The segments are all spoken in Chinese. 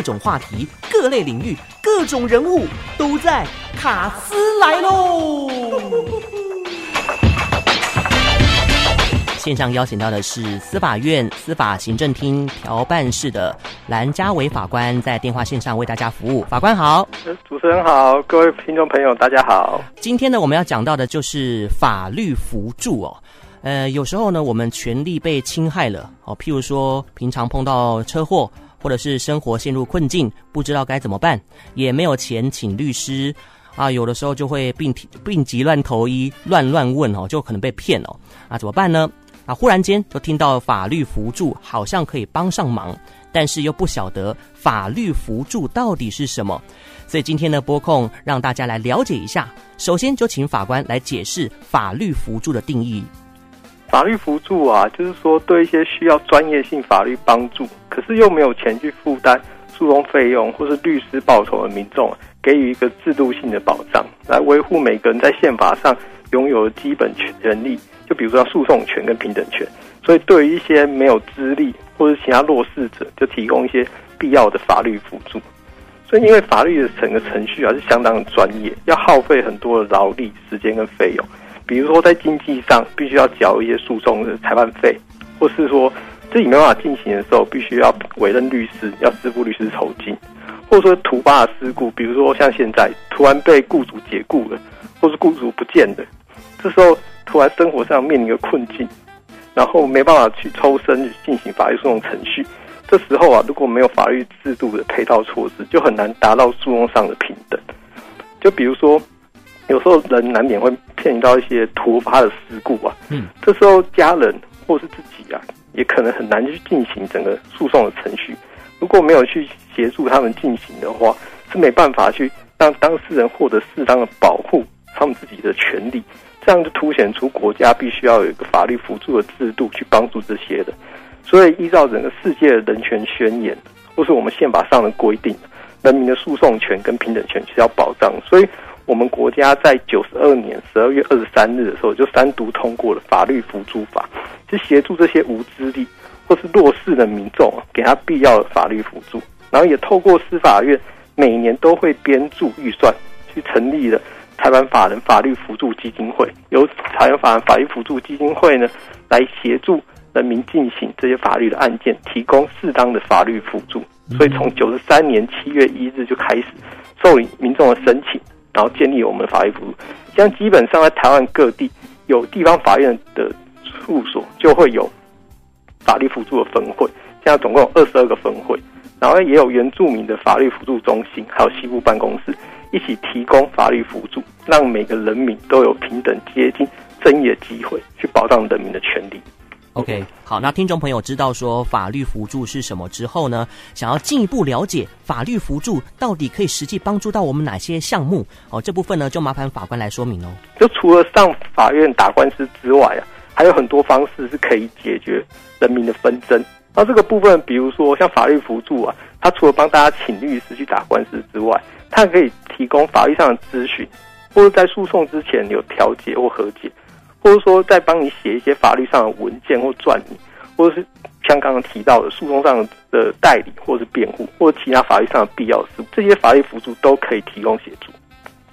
各种话题、各类领域、各种人物都在卡斯来喽。线上邀请到的是司法院司法行政厅调办室的蓝家伟法官，在电话线上为大家服务。法官好，主持人好，各位听众朋友大家好。今天呢，我们要讲到的就是法律扶助哦。呃，有时候呢，我们权利被侵害了哦，譬如说平常碰到车祸，或者是生活陷入困境，不知道该怎么办，也没有钱请律师啊，有的时候就会病病急乱投医，乱乱问哦，就可能被骗哦。啊，怎么办呢？啊！忽然间就听到法律扶助好像可以帮上忙，但是又不晓得法律扶助到底是什么，所以今天呢，播控让大家来了解一下。首先就请法官来解释法律扶助的定义。法律辅助啊，就是说对一些需要专业性法律帮助，可是又没有钱去负担诉讼费用或是律师报酬的民众，给予一个制度性的保障，来维护每个人在宪法上拥有的基本权利。就比如说诉讼权跟平等权，所以对于一些没有资历或者其他弱势者，就提供一些必要的法律辅助。所以因为法律的整个程序啊是相当的专业，要耗费很多的劳力、时间跟费用。比如说在经济上必须要缴一些诉讼的裁判费，或是说自己没办法进行的时候，必须要委任律师，要支付律师酬金，或者说突发的事故，比如说像现在突然被雇主解雇了，或是雇主不见了，这时候。突然生活上面临一个困境，然后没办法去抽身进行法律诉讼程序，这时候啊，如果没有法律制度的配套措施，就很难达到诉讼上的平等。就比如说，有时候人难免会面临到一些突发的事故啊，嗯，这时候家人或是自己啊，也可能很难去进行整个诉讼的程序。如果没有去协助他们进行的话，是没办法去让当事人获得适当的保护他们自己的权利。这样就凸显出国家必须要有一个法律辅助的制度去帮助这些的，所以依照整个世界的人权宣言，或是我们宪法上的规定，人民的诉讼权跟平等权是要保障。所以，我们国家在九十二年十二月二十三日的时候，就三读通过了法律扶助法，就协助这些无资历或是弱势的民众啊，给他必要的法律辅助。然后也透过司法院每年都会编注预算去成立了。台湾法人法律扶助基金会由台湾法人法律扶助基金会呢，来协助人民进行这些法律的案件，提供适当的法律辅助。所以从九十三年七月一日就开始受理民众的申请，然后建立我们的法律辅助。像基本上在台湾各地有地方法院的处所，就会有法律辅助的分会。现在总共有二十二个分会，然后也有原住民的法律辅助中心，还有西部办公室。一起提供法律辅助，让每个人民都有平等接近正义的机会，去保障人民的权利。OK，好，那听众朋友知道说法律辅助是什么之后呢，想要进一步了解法律辅助到底可以实际帮助到我们哪些项目？哦，这部分呢就麻烦法官来说明哦。就除了上法院打官司之外啊，还有很多方式是可以解决人民的纷争。那这个部分，比如说像法律辅助啊，它除了帮大家请律师去打官司之外，它可以提供法律上的咨询，或者在诉讼之前有调解或和解，或者说在帮你写一些法律上的文件或撰拟，或者是像刚刚提到的诉讼上的代理或者是辩护，或者其他法律上的必要事务，这些法律辅助都可以提供协助。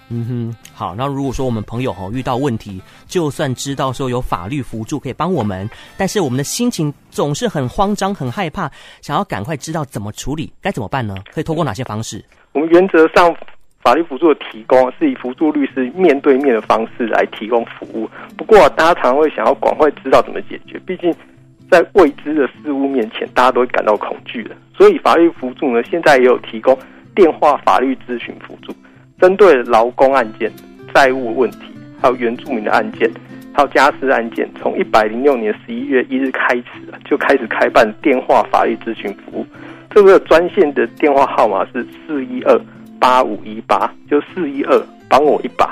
嗯哼，好。那如果说我们朋友哈遇到问题，就算知道说有法律辅助可以帮我们，但是我们的心情总是很慌张、很害怕，想要赶快知道怎么处理，该怎么办呢？可以通过哪些方式？我们原则上法律辅助的提供是以辅助律师面对面的方式来提供服务。不过，大家常常会想要赶快知道怎么解决，毕竟在未知的事物面前，大家都会感到恐惧的。所以法律辅助呢，现在也有提供电话法律咨询辅助。针对劳工案件、债务问题，还有原住民的案件，还有家事案件，从一百零六年十一月一日开始就开始开办电话法律咨询服务。这个专线的电话号码是四一二八五一八，就四一二帮我一把，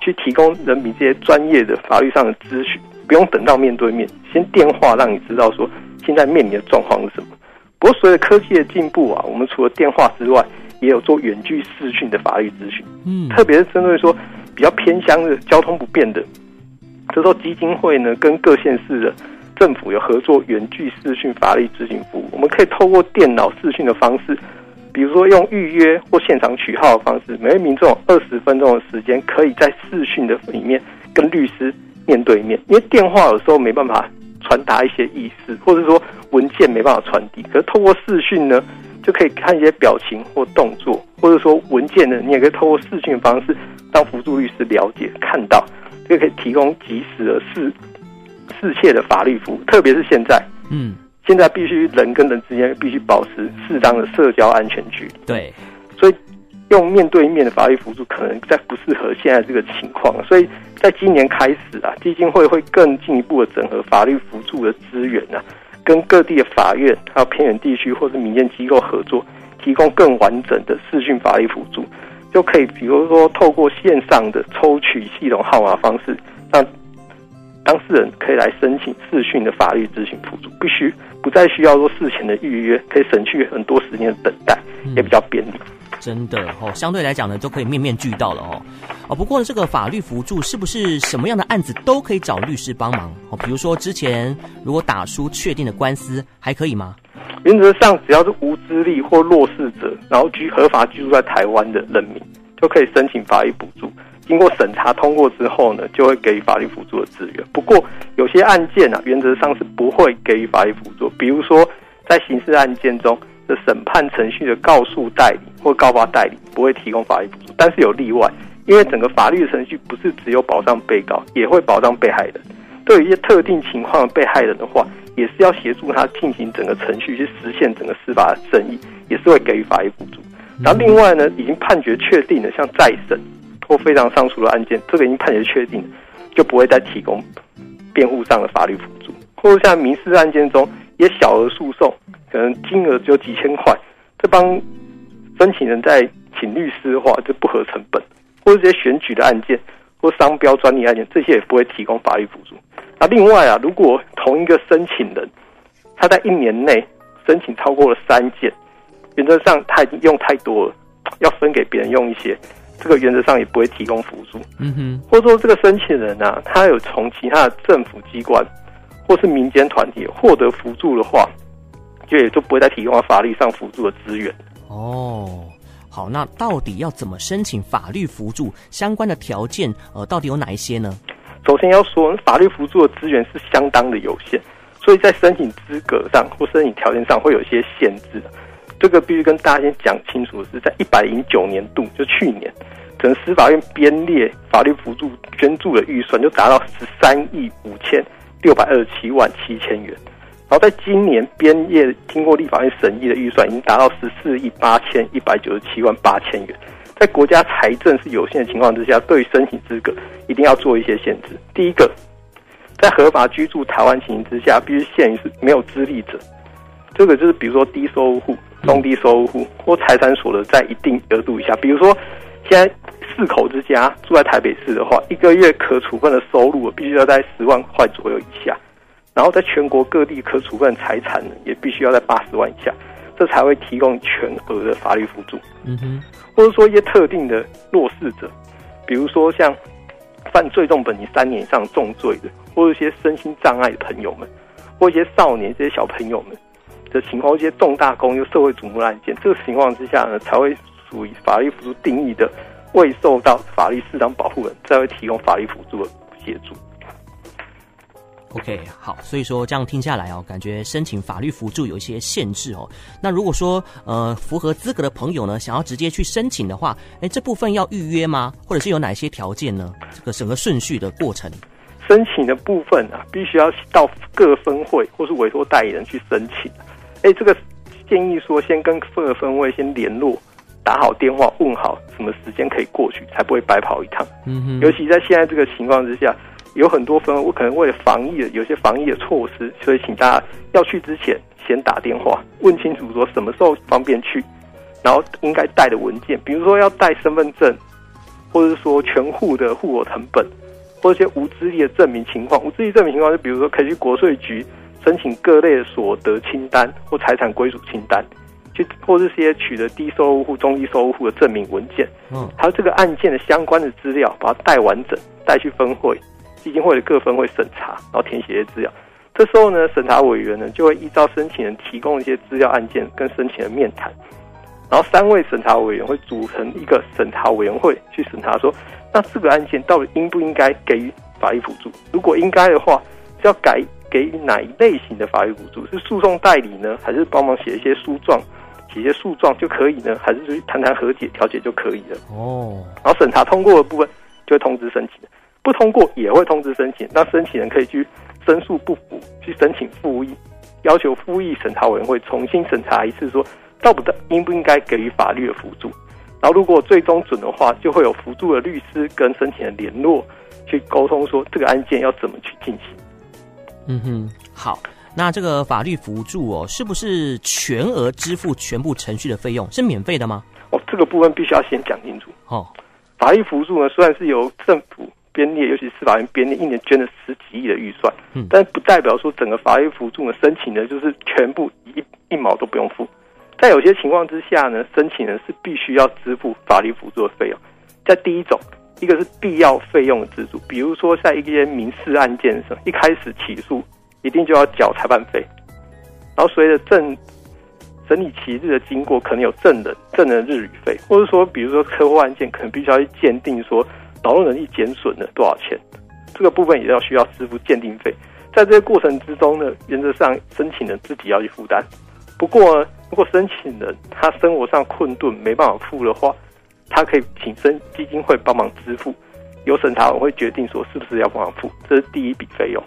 去提供人民这些专业的法律上的咨询，不用等到面对面，先电话让你知道说现在面临的状况是什么。不过随着科技的进步啊，我们除了电话之外，也有做远距视讯的法律咨询，嗯，特别是针对说比较偏乡的交通不便的，这时候基金会呢跟各县市的政府有合作远距视讯法律咨询服务，我们可以透过电脑视讯的方式，比如说用预约或现场取号的方式，每位民众二十分钟的时间，可以在视讯的里面跟律师面对面，因为电话有时候没办法传达一些意思，或者说文件没办法传递，可是透过视讯呢，就可以看一些表情或动作，或者说文件呢，你也可以透过视讯方式让辅助律师了解看到，就可以提供及时的适适切的法律服务，特别是现在，嗯，现在必须人跟人之间必须保持适当的社交安全距离，对，所以用面对面的法律辅助可能在不适合现在这个情况，所以在今年开始啊，基金会会更进一步的整合法律辅助的资源啊。跟各地的法院，还有偏远地区或者民间机构合作，提供更完整的视讯法律辅助，就可以比如说透过线上的抽取系统号码方式，让当事人可以来申请视讯的法律咨询辅助，必须不再需要说事前的预约，可以省去很多时间的等待，也比较便利。真的哦，相对来讲呢，就可以面面俱到了哦。哦，不过呢，这个法律辅助是不是什么样的案子都可以找律师帮忙哦？比如说之前如果打输确定的官司，还可以吗？原则上，只要是无资历或弱势者，然后居合法居住在台湾的人民，就可以申请法律补助。经过审查通过之后呢，就会给予法律辅助的资源。不过有些案件啊，原则上是不会给予法律辅助。比如说在刑事案件中。的审判程序的告诉代理或告发代理不会提供法律辅助，但是有例外，因为整个法律程序不是只有保障被告，也会保障被害人。对于一些特定情况的被害人的话，也是要协助他进行整个程序去实现整个司法的正义，也是会给予法律辅助。然后另外呢，已经判决确定的，像再审或非常上诉的案件，这个已经判决确定，就不会再提供辩护上的法律辅助，或者像民事案件中也小额诉讼。可能金额只有几千块，这帮申请人在请律师的话，就不合成本，或者这些选举的案件或商标专利案件，这些也不会提供法律辅助。那另外啊，如果同一个申请人他在一年内申请超过了三件，原则上他已经用太多了，要分给别人用一些，这个原则上也不会提供辅助。嗯哼，或者说这个申请人啊，他有从其他的政府机关或是民间团体获得辅助的话。就也就不会再提供法律上辅助的资源哦。好，那到底要怎么申请法律辅助？相关的条件呃，到底有哪一些呢？首先要说，法律辅助的资源是相当的有限，所以在申请资格上或申请条件上会有一些限制。这个必须跟大家先讲清楚的是，在一百零九年度，就去年，整个司法院编列法律辅助捐助的预算就达到十三亿五千六百二十七万七千元。然后在今年编列经过立法院审议的预算已经达到十四亿八千一百九十七万八千元，在国家财政是有限的情况之下，对于申请资格一定要做一些限制。第一个，在合法居住台湾情形之下，必须限于是没有资历者，这个就是比如说低收入户、中低收入户或财产所得在一定额度以下，比如说现在四口之家住在台北市的话，一个月可处分的收入必须要在十万块左右以下。然后在全国各地可处分财产呢，也必须要在八十万以下，这才会提供全额的法律辅助。嗯哼，或者说一些特定的弱势者，比如说像犯最重本刑三年以上重罪的，或者一些身心障碍的朋友们，或一些少年这些小朋友们的情况，一些重大公益、社会瞩目案件，这个情况之下呢，才会属于法律辅助定义的未受到法律适当保护人，才会提供法律辅助的协助。OK，好，所以说这样听下来哦，感觉申请法律辅助有一些限制哦。那如果说呃符合资格的朋友呢，想要直接去申请的话，哎，这部分要预约吗？或者是有哪些条件呢？这个整个顺序的过程，申请的部分啊，必须要到各分会或是委托代理人去申请。哎，这个建议说先跟各分会先联络，打好电话，问好什么时间可以过去，才不会白跑一趟。嗯哼，尤其在现在这个情况之下。有很多分，我可能为了防疫的，有些防疫的措施，所以请大家要去之前先打电话问清楚，说什么时候方便去，然后应该带的文件，比如说要带身份证，或者是说全户的户口成本，或者一些无资历的证明情况。无资历证明情况就比如说可以去国税局申请各类的所得清单或财产归属清单，去或者是些取得低收入户、中低收入户的证明文件，嗯，还有这个案件的相关的资料，把它带完整带去分会。基金会的各分会审查，然后填写一些资料。这时候呢，审查委员呢就会依照申请人提供一些资料案件跟申请人面谈，然然后三位审查委员会组成一个审查委员会去审查说，那这个案件到底应不应该给予法律辅助？如果应该的话，是要改给予哪一类型的法律辅助？是诉讼代理呢，还是帮忙写一些诉状？写一些诉状就可以呢，还是去谈谈和解调解就可以了？哦。然后审查通过的部分就会通知申请人，不通过也会通知申请。那申请人可以去申诉不服，去申请复议，要求复议审查委员会重新审查一次，说到不到应不应该给予法律的辅助。然后如果最终准的话，就会有辅助的律师跟申请人联络，去沟通说这个案件要怎么去进行。嗯哼，好。那这个法律辅助哦，是不是全额支付全部程序的费用？是免费的吗？哦，这个部分必须要先讲清楚。哦，法律辅助呢，虽然是由政府编列，尤其是司法院编列，一年捐了十几亿的预算，嗯，但不代表说整个法律辅助呢，申请的就是全部一一毛都不用付。在有些情况之下呢，申请人是必须要支付法律辅助的费用。在第一种，一个是必要费用的支出，比如说在一些民事案件上，一开始起诉。一定就要缴裁判费，然后随着证审理期日的经过，可能有证人证人日语费，或者说，比如说车祸案件，可能必须要去鉴定说劳动能力减损了多少钱，这个部分也要需要支付鉴定费。在这个过程之中呢，原则上申请人自己要去负担。不过，如果申请人他生活上困顿没办法付的话，他可以请申基金会帮忙支付，由审查委会决定说是不是要帮忙付，这是第一笔费用。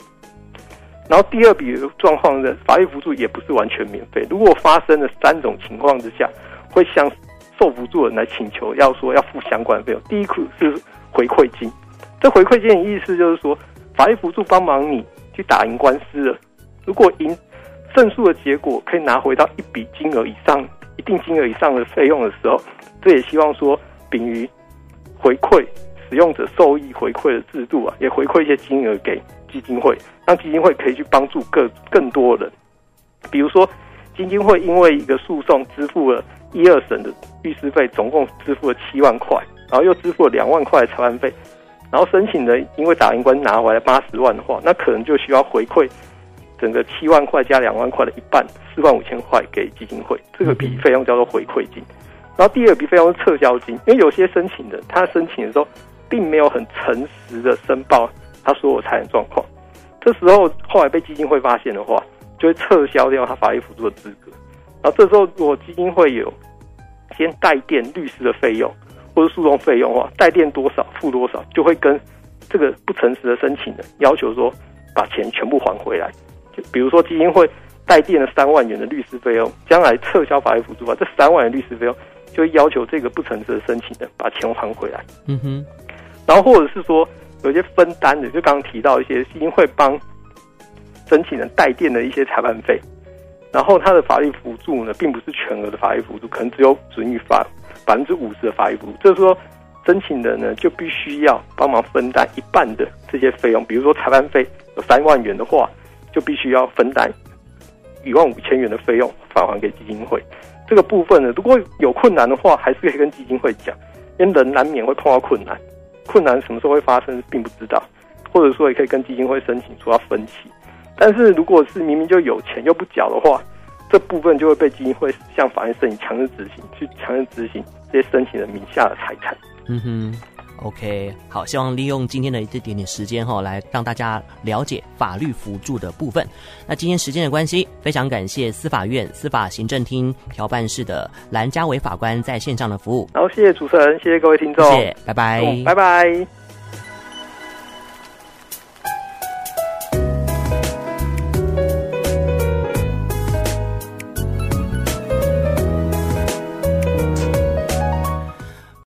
然后第二笔状况的，法律辅助也不是完全免费。如果发生了三种情况之下，会向受辅助人来请求，要说要付相关费用。第一个是回馈金，这回馈金的意思就是说，法律辅助帮忙你去打赢官司了，如果赢胜诉的结果可以拿回到一笔金额以上、一定金额以上的费用的时候，这也希望说秉于回馈使用者受益回馈的制度啊，也回馈一些金额给。基金会让基金会可以去帮助更更多人，比如说基金会因为一个诉讼支付了一二审的律师费，总共支付了七万块，然后又支付了两万块的裁判费，然后申请人因为打赢官拿回来八十万的话，那可能就需要回馈整个七万块加两万块的一半，四万五千块给基金会，这个笔费用叫做回馈金。然后第二笔费用是撤销金，因为有些申请人他申请的时候并没有很诚实的申报。他说我财产状况，这时候后来被基金会发现的话，就会撤销掉他法律辅助的资格。然后这时候如果基金会有先代垫律师的费用或者诉讼费用的话，代垫多少付多少，就会跟这个不诚实的申请人要求说把钱全部还回来。就比如说基金会代垫了三万元的律师费用，将来撤销法律辅助啊，这三万元律师费用就会要求这个不诚实的申请人把钱还回来。嗯哼，然后或者是说。有些分担的，就刚刚提到一些基金会帮申请人代垫的一些裁判费，然后他的法律辅助呢，并不是全额的法律辅助，可能只有准予法百分之五十的法律辅助。就是说，申请人呢就必须要帮忙分担一半的这些费用，比如说裁判费有三万元的话，就必须要分担一万五千元的费用返还给基金会。这个部分呢，如果有困难的话，还是可以跟基金会讲，因为人难免会碰到困难。困难什么时候会发生，并不知道，或者说也可以跟基金会申请说要分期。但是如果是明明就有钱又不缴的话，这部分就会被基金会向法院申请强制执行，去强制执行这些申请人名下的财产。嗯哼，OK，好，希望利用今天的这点点时间哈，来让大家了解法律辅助的部分。那今天时间的关系，非常感谢司法院司法行政厅调办室的蓝家伟法官在线上的服务。然后谢谢主持人，谢谢各位听众，谢谢，拜拜，拜拜。